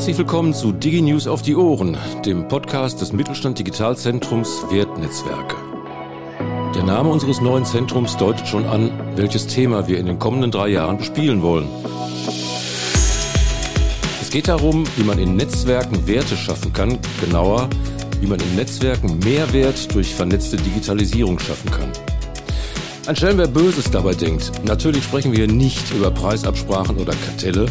Herzlich willkommen zu DigiNews auf die Ohren, dem Podcast des Mittelstand Digitalzentrums Wertnetzwerke. Der Name unseres neuen Zentrums deutet schon an, welches Thema wir in den kommenden drei Jahren bespielen wollen. Es geht darum, wie man in Netzwerken Werte schaffen kann, genauer, wie man in Netzwerken Mehrwert durch vernetzte Digitalisierung schaffen kann. Anstellen wer Böses dabei denkt, natürlich sprechen wir nicht über Preisabsprachen oder Kartelle,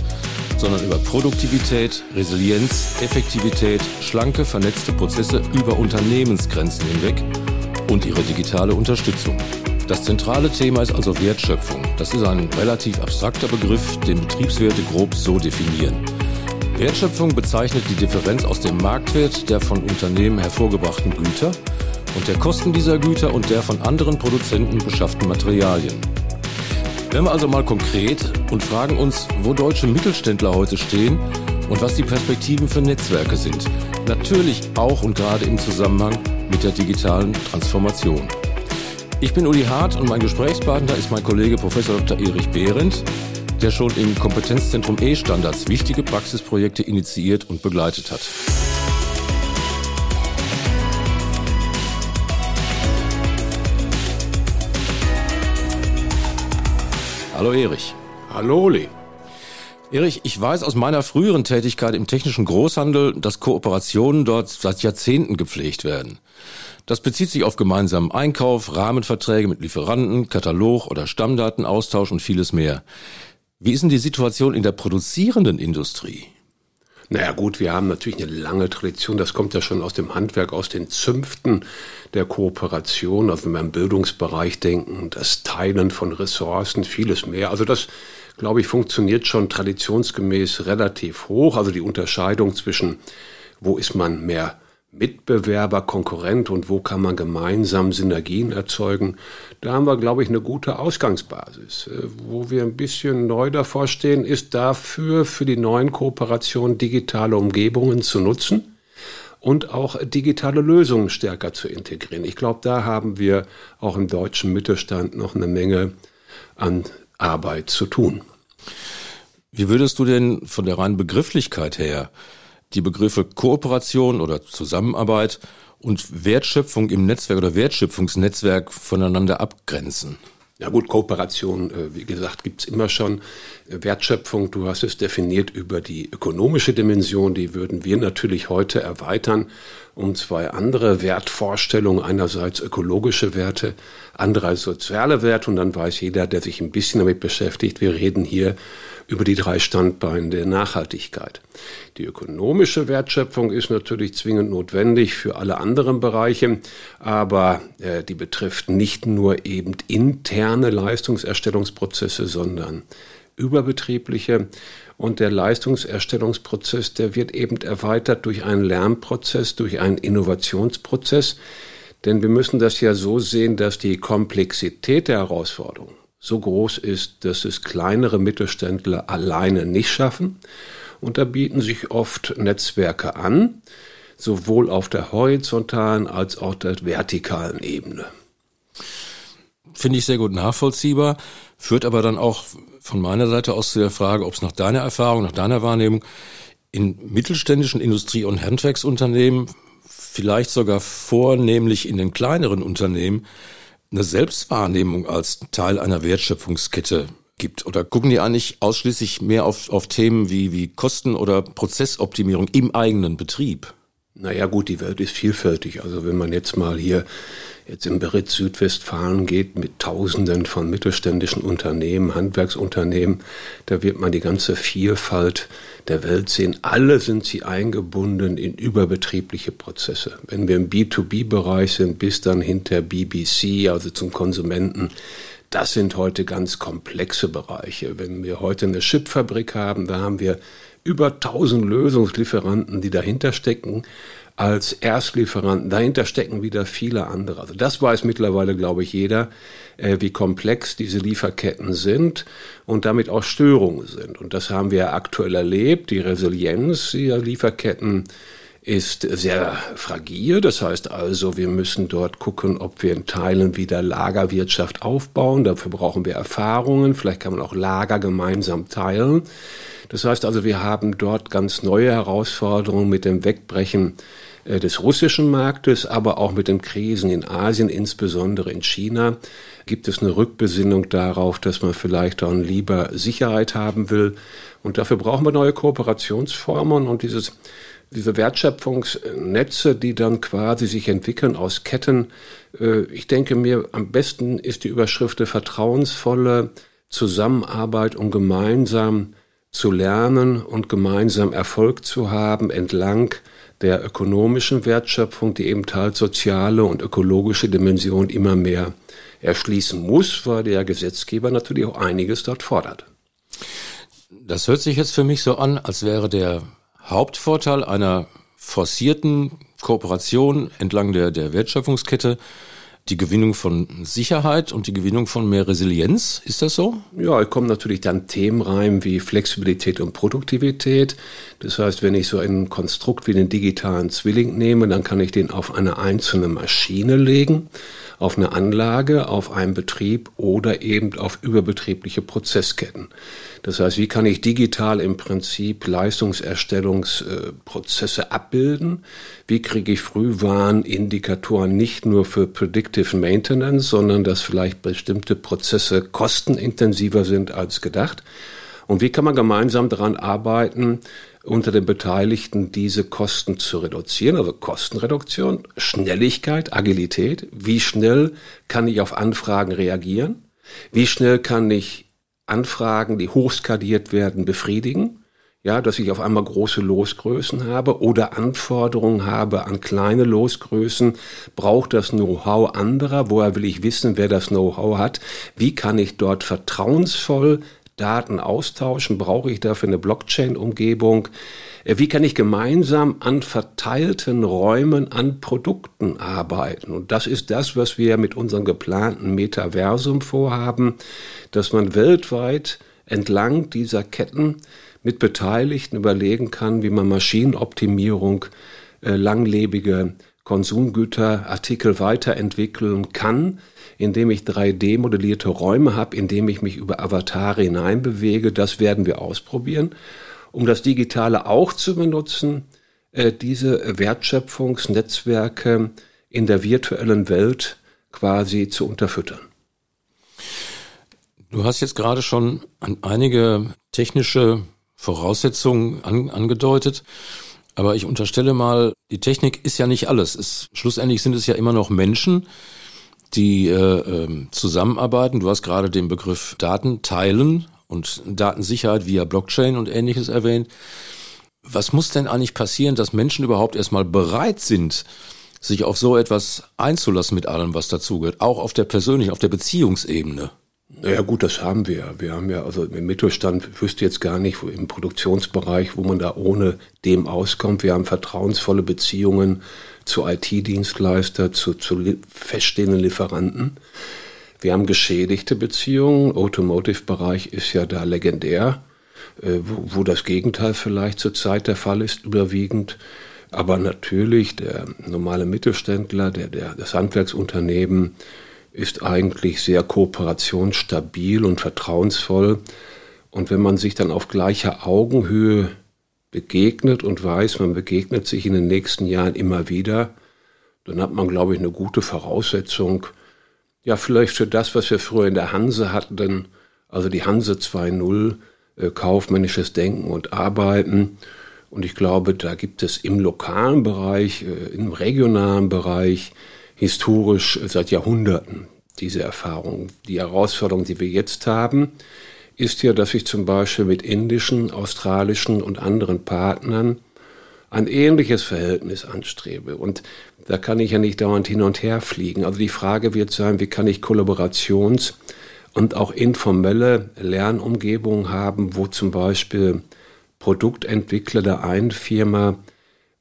sondern über Produktivität, Resilienz, Effektivität, schlanke, vernetzte Prozesse über Unternehmensgrenzen hinweg und ihre digitale Unterstützung. Das zentrale Thema ist also Wertschöpfung. Das ist ein relativ abstrakter Begriff, den Betriebswerte grob so definieren. Wertschöpfung bezeichnet die Differenz aus dem Marktwert der von Unternehmen hervorgebrachten Güter und der Kosten dieser Güter und der von anderen Produzenten beschafften Materialien. Werden wir also mal konkret und fragen uns, wo deutsche Mittelständler heute stehen und was die Perspektiven für Netzwerke sind. Natürlich auch und gerade im Zusammenhang mit der digitalen Transformation. Ich bin Uli Hart und mein Gesprächspartner ist mein Kollege Prof. Dr. Erich Behrendt, der schon im Kompetenzzentrum E-Standards wichtige Praxisprojekte initiiert und begleitet hat. Hallo Erich. Hallo Uli. Erich, ich weiß aus meiner früheren Tätigkeit im technischen Großhandel, dass Kooperationen dort seit Jahrzehnten gepflegt werden. Das bezieht sich auf gemeinsamen Einkauf, Rahmenverträge mit Lieferanten, Katalog oder Stammdatenaustausch und vieles mehr. Wie ist denn die Situation in der produzierenden Industrie? Naja gut, wir haben natürlich eine lange Tradition, das kommt ja schon aus dem Handwerk, aus den Zünften der Kooperation, also wenn wir im Bildungsbereich denken, das Teilen von Ressourcen, vieles mehr. Also das, glaube ich, funktioniert schon traditionsgemäß relativ hoch. Also die Unterscheidung zwischen, wo ist man mehr Mitbewerber, Konkurrent und wo kann man gemeinsam Synergien erzeugen, da haben wir, glaube ich, eine gute Ausgangsbasis. Äh, wo wir ein bisschen neu davor stehen, ist dafür, für die neuen Kooperationen digitale Umgebungen zu nutzen und auch digitale Lösungen stärker zu integrieren. Ich glaube, da haben wir auch im deutschen Mittelstand noch eine Menge an Arbeit zu tun. Wie würdest du denn von der reinen Begrifflichkeit her die Begriffe Kooperation oder Zusammenarbeit und Wertschöpfung im Netzwerk oder Wertschöpfungsnetzwerk voneinander abgrenzen? Ja gut, Kooperation, äh, wie gesagt, gibt's immer schon. Wertschöpfung, du hast es definiert über die ökonomische Dimension, die würden wir natürlich heute erweitern um zwei andere Wertvorstellungen, einerseits ökologische Werte, andererseits soziale Werte. Und dann weiß jeder, der sich ein bisschen damit beschäftigt, wir reden hier über die drei Standbeine der Nachhaltigkeit. Die ökonomische Wertschöpfung ist natürlich zwingend notwendig für alle anderen Bereiche, aber äh, die betrifft nicht nur eben interne Leistungserstellungsprozesse, sondern überbetriebliche. Und der Leistungserstellungsprozess, der wird eben erweitert durch einen Lernprozess, durch einen Innovationsprozess. Denn wir müssen das ja so sehen, dass die Komplexität der Herausforderung so groß ist, dass es kleinere Mittelständler alleine nicht schaffen. Und da bieten sich oft Netzwerke an, sowohl auf der horizontalen als auch der vertikalen Ebene. Finde ich sehr gut nachvollziehbar, führt aber dann auch von meiner Seite aus zu der Frage, ob es nach deiner Erfahrung, nach deiner Wahrnehmung in mittelständischen Industrie- und Handwerksunternehmen, vielleicht sogar vornehmlich in den kleineren Unternehmen, eine Selbstwahrnehmung als Teil einer Wertschöpfungskette gibt? Oder gucken die eigentlich ausschließlich mehr auf, auf Themen wie, wie Kosten- oder Prozessoptimierung im eigenen Betrieb? Naja gut, die Welt ist vielfältig. Also wenn man jetzt mal hier jetzt im Beritt Südwestfalen geht mit Tausenden von mittelständischen Unternehmen, Handwerksunternehmen, da wird man die ganze Vielfalt der Welt sehen. Alle sind sie eingebunden in überbetriebliche Prozesse. Wenn wir im B2B-Bereich sind, bis dann hinter BBC, also zum Konsumenten, das sind heute ganz komplexe Bereiche. Wenn wir heute eine Chipfabrik haben, da haben wir über 1000 Lösungslieferanten, die dahinter stecken, als Erstlieferanten. Dahinter stecken wieder viele andere. Also das weiß mittlerweile, glaube ich, jeder, äh, wie komplex diese Lieferketten sind und damit auch Störungen sind. Und das haben wir aktuell erlebt. Die Resilienz dieser Lieferketten ist sehr fragil. Das heißt also, wir müssen dort gucken, ob wir in Teilen wieder Lagerwirtschaft aufbauen. Dafür brauchen wir Erfahrungen. Vielleicht kann man auch Lager gemeinsam teilen. Das heißt also, wir haben dort ganz neue Herausforderungen mit dem Wegbrechen äh, des russischen Marktes, aber auch mit den Krisen in Asien, insbesondere in China, gibt es eine Rückbesinnung darauf, dass man vielleicht dann lieber Sicherheit haben will. Und dafür brauchen wir neue Kooperationsformen und dieses diese Wertschöpfungsnetze, die dann quasi sich entwickeln aus Ketten. Äh, ich denke mir, am besten ist die Überschrift vertrauensvolle Zusammenarbeit, um gemeinsam zu lernen und gemeinsam Erfolg zu haben entlang der ökonomischen Wertschöpfung, die eben halt soziale und ökologische Dimension immer mehr erschließen muss, weil der Gesetzgeber natürlich auch einiges dort fordert. Das hört sich jetzt für mich so an, als wäre der Hauptvorteil einer forcierten Kooperation entlang der, der Wertschöpfungskette die Gewinnung von Sicherheit und die Gewinnung von mehr Resilienz. Ist das so? Ja, kommen natürlich dann Themen rein wie Flexibilität und Produktivität. Das heißt, wenn ich so ein Konstrukt wie den digitalen Zwilling nehme, dann kann ich den auf eine einzelne Maschine legen auf eine Anlage, auf einen Betrieb oder eben auf überbetriebliche Prozessketten. Das heißt, wie kann ich digital im Prinzip Leistungserstellungsprozesse abbilden? Wie kriege ich Frühwarnindikatoren nicht nur für Predictive Maintenance, sondern dass vielleicht bestimmte Prozesse kostenintensiver sind als gedacht? Und wie kann man gemeinsam daran arbeiten, unter den Beteiligten diese Kosten zu reduzieren, also Kostenreduktion, Schnelligkeit, Agilität. Wie schnell kann ich auf Anfragen reagieren? Wie schnell kann ich Anfragen, die hochskaliert werden, befriedigen? Ja, dass ich auf einmal große Losgrößen habe oder Anforderungen habe an kleine Losgrößen. Braucht das Know-how anderer? Woher will ich wissen, wer das Know-how hat? Wie kann ich dort vertrauensvoll Daten austauschen? Brauche ich dafür eine Blockchain-Umgebung? Äh, wie kann ich gemeinsam an verteilten Räumen an Produkten arbeiten? Und das ist das, was wir mit unserem geplanten Metaversum vorhaben, dass man weltweit entlang dieser Ketten mit Beteiligten überlegen kann, wie man Maschinenoptimierung, äh, langlebige Konsumgüterartikel weiterentwickeln kann, indem ich 3D-modellierte Räume habe, indem ich mich über Avatare hineinbewege. Das werden wir ausprobieren, um das Digitale auch zu benutzen, äh, diese Wertschöpfungsnetzwerke in der virtuellen Welt quasi zu unterfüttern. Du hast jetzt gerade schon an einige technische Voraussetzungen an, angedeutet. Aber ich unterstelle mal, die Technik ist ja nicht alles. Es, schlussendlich sind es ja immer noch Menschen, die äh, äh, zusammenarbeiten. Du hast gerade den Begriff Daten teilen und Datensicherheit via Blockchain und ähnliches erwähnt. Was muss denn eigentlich passieren, dass Menschen überhaupt erstmal bereit sind, sich auf so etwas einzulassen mit allem, was dazugehört, auch auf der persönlichen, auf der Beziehungsebene? Naja gut, das haben wir. Wir haben ja, also im Mittelstand wüsste jetzt gar nicht, wo, im Produktionsbereich, wo man da ohne dem auskommt. Wir haben vertrauensvolle Beziehungen zu IT-Dienstleister, zu, zu feststehenden Lieferanten. Wir haben geschädigte Beziehungen. Automotive-Bereich ist ja da legendär, äh, wo, wo das Gegenteil vielleicht zurzeit der Fall ist, überwiegend. Aber natürlich der normale Mittelständler, der, der, das Handwerksunternehmen ist eigentlich sehr kooperationsstabil und vertrauensvoll. Und wenn man sich dann auf gleicher Augenhöhe begegnet und weiß, man begegnet sich in den nächsten Jahren immer wieder, dann hat man, glaube ich, eine gute Voraussetzung, ja, vielleicht für das, was wir früher in der Hanse hatten, also die Hanse 2.0, äh, kaufmännisches Denken und Arbeiten. Und ich glaube, da gibt es im lokalen Bereich, äh, im regionalen Bereich, historisch seit Jahrhunderten diese Erfahrung. Die Herausforderung, die wir jetzt haben, ist ja, dass ich zum Beispiel mit indischen, australischen und anderen Partnern ein ähnliches Verhältnis anstrebe. Und da kann ich ja nicht dauernd hin und her fliegen. Also die Frage wird sein, wie kann ich Kollaborations- und auch informelle Lernumgebungen haben, wo zum Beispiel Produktentwickler der einen Firma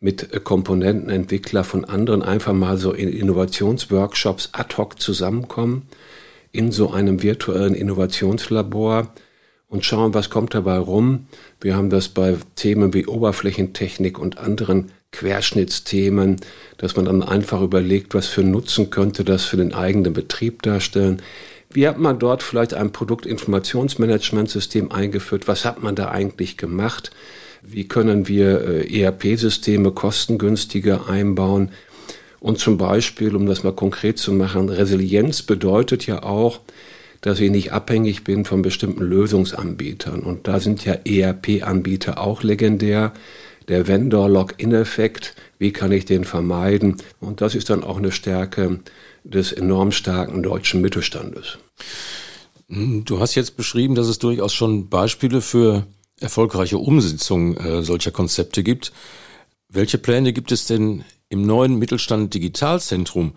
mit Komponentenentwickler von anderen einfach mal so in Innovationsworkshops ad hoc zusammenkommen in so einem virtuellen Innovationslabor und schauen, was kommt dabei rum. Wir haben das bei Themen wie Oberflächentechnik und anderen Querschnittsthemen, dass man dann einfach überlegt, was für Nutzen könnte das für den eigenen Betrieb darstellen. Wie hat man dort vielleicht ein Produktinformationsmanagementsystem eingeführt? Was hat man da eigentlich gemacht? Wie können wir äh, ERP-Systeme kostengünstiger einbauen? Und zum Beispiel, um das mal konkret zu machen, Resilienz bedeutet ja auch, dass ich nicht abhängig bin von bestimmten Lösungsanbietern. Und da sind ja ERP-Anbieter auch legendär. Der Vendor-Login-Effekt, wie kann ich den vermeiden? Und das ist dann auch eine Stärke des enorm starken deutschen Mittelstandes. Du hast jetzt beschrieben, dass es durchaus schon Beispiele für erfolgreiche Umsetzung äh, solcher Konzepte gibt. Welche Pläne gibt es denn im neuen Mittelstand Digitalzentrum?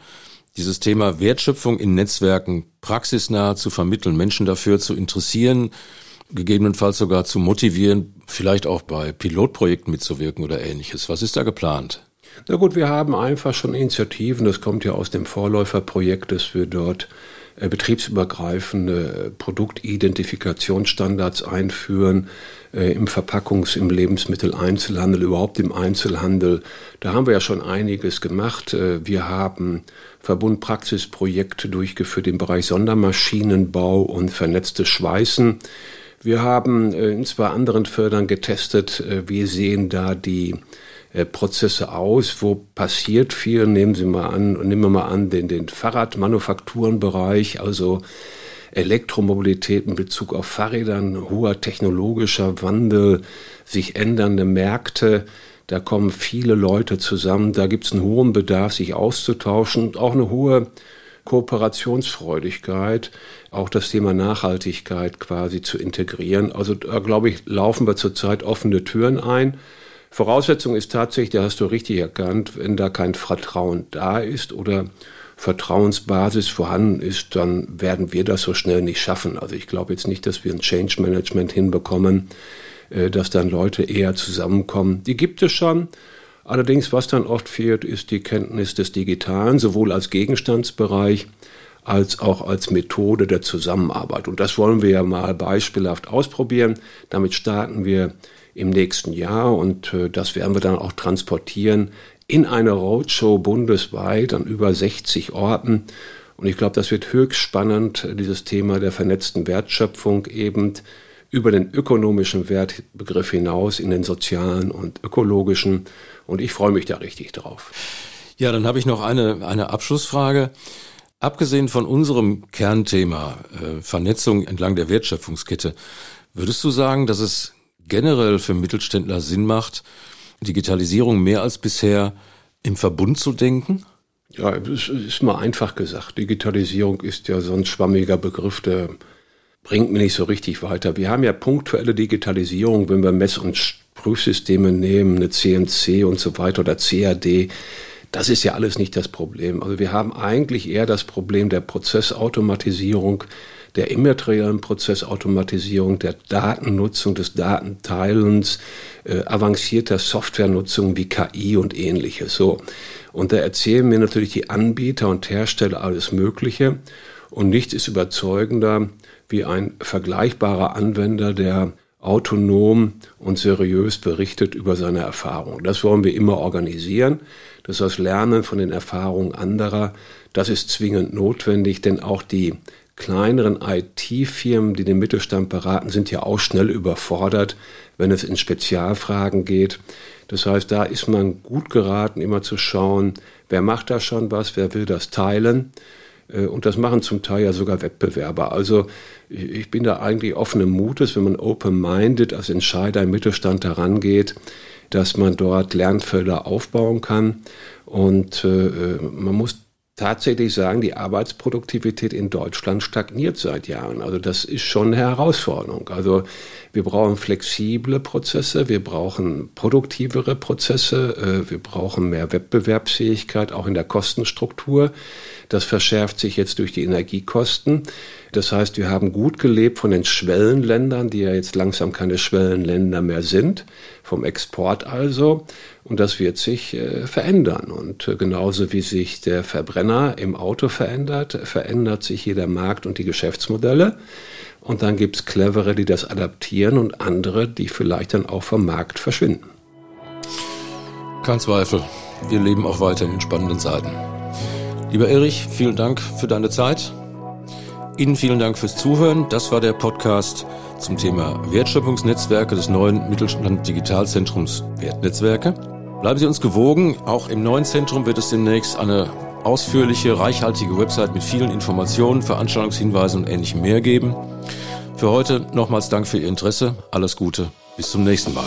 Dieses Thema Wertschöpfung in Netzwerken praxisnah zu vermitteln, Menschen dafür zu interessieren, gegebenenfalls sogar zu motivieren, vielleicht auch bei Pilotprojekten mitzuwirken oder ähnliches. Was ist da geplant? Na gut, wir haben einfach schon Initiativen, das kommt ja aus dem Vorläuferprojekt, dass wir dort betriebsübergreifende Produktidentifikationsstandards einführen äh, im Verpackungs-, im Lebensmitteleinzelhandel, überhaupt im Einzelhandel. Da haben wir ja schon einiges gemacht. Äh, wir haben Verbundpraxisprojekte durchgeführt im Bereich Sondermaschinenbau und vernetztes Schweißen. Wir haben in zwei anderen Fördern getestet, wie sehen da die äh, Prozesse aus, wo passiert viel. Nehmen Sie mal an, nehmen wir mal an, den, den Fahrradmanufakturenbereich, also Elektromobilität in Bezug auf Fahrrädern, hoher technologischer Wandel, sich ändernde Märkte. Da kommen viele Leute zusammen. Da gibt es einen hohen Bedarf, sich auszutauschen und auch eine hohe Kooperationsfreudigkeit, auch das Thema Nachhaltigkeit quasi zu integrieren. Also da glaube ich, laufen wir zurzeit offene Türen ein. Voraussetzung ist tatsächlich, da hast du richtig erkannt, wenn da kein Vertrauen da ist oder Vertrauensbasis vorhanden ist, dann werden wir das so schnell nicht schaffen. Also ich glaube jetzt nicht, dass wir ein Change Management hinbekommen, äh, dass dann Leute eher zusammenkommen. Die gibt es schon. Allerdings, was dann oft fehlt, ist die Kenntnis des Digitalen, sowohl als Gegenstandsbereich als auch als Methode der Zusammenarbeit. Und das wollen wir ja mal beispielhaft ausprobieren. Damit starten wir im nächsten Jahr und äh, das werden wir dann auch transportieren in eine Roadshow bundesweit an über 60 Orten. Und ich glaube, das wird höchst spannend, dieses Thema der vernetzten Wertschöpfung eben über den ökonomischen Wertbegriff hinaus in den sozialen und ökologischen. Und ich freue mich da richtig drauf. Ja, dann habe ich noch eine, eine Abschlussfrage. Abgesehen von unserem Kernthema äh, Vernetzung entlang der Wertschöpfungskette, würdest du sagen, dass es generell für Mittelständler Sinn macht, Digitalisierung mehr als bisher im Verbund zu denken? Ja, es ist mal einfach gesagt. Digitalisierung ist ja so ein schwammiger Begriff, der bringt mir nicht so richtig weiter. Wir haben ja punktuelle Digitalisierung, wenn wir Mess- und Prüfsysteme nehmen, eine CNC und so weiter oder CAD. Das ist ja alles nicht das Problem. Also wir haben eigentlich eher das Problem der Prozessautomatisierung, der immateriellen Prozessautomatisierung, der Datennutzung, des Datenteilens, äh, avancierter Softwarenutzung wie KI und ähnliches. So. Und da erzählen mir natürlich die Anbieter und Hersteller alles Mögliche. Und nichts ist überzeugender wie ein vergleichbarer Anwender, der autonom und seriös berichtet über seine Erfahrungen. Das wollen wir immer organisieren. Das heißt, Lernen von den Erfahrungen anderer, das ist zwingend notwendig, denn auch die kleineren IT-Firmen, die den Mittelstand beraten, sind ja auch schnell überfordert, wenn es in Spezialfragen geht. Das heißt, da ist man gut geraten, immer zu schauen, wer macht da schon was, wer will das teilen. Äh, und das machen zum Teil ja sogar Wettbewerber. Also ich bin da eigentlich offenen Mutes, wenn man open-minded als Entscheider im Mittelstand herangeht, dass man dort Lernfelder aufbauen kann. Und äh, äh man muss tatsächlich sagen, die Arbeitsproduktivität in Deutschland stagniert seit Jahren. Also das ist schon eine Herausforderung. Also wir brauchen flexible Prozesse, wir brauchen produktivere Prozesse, äh, wir brauchen mehr Wettbewerbsfähigkeit auch in der Kostenstruktur. Das verschärft sich jetzt durch die Energiekosten. Das heißt, wir haben gut gelebt von den Schwellenländern, die ja jetzt langsam keine Schwellenländer mehr sind, vom Export also. Und das wird sich äh, verändern. Und äh, genauso wie sich der Verbrenner im Auto verändert, verändert sich hier der Markt und die Geschäftsmodelle. Und dann gibt es clevere, die das adaptieren und andere, die vielleicht dann auch vom Markt verschwinden. Kein Zweifel. Wir leben auch weiter in spannenden Zeiten. Lieber Erich, vielen Dank für deine Zeit. Ihnen vielen Dank fürs Zuhören. Das war der Podcast zum Thema Wertschöpfungsnetzwerke des neuen Mittelstand Digitalzentrums Wertnetzwerke. Bleiben Sie uns gewogen. Auch im neuen Zentrum wird es demnächst eine ausführliche, reichhaltige Website mit vielen Informationen, Veranstaltungshinweisen und ähnlichem mehr geben. Für heute nochmals Dank für Ihr Interesse. Alles Gute. Bis zum nächsten Mal.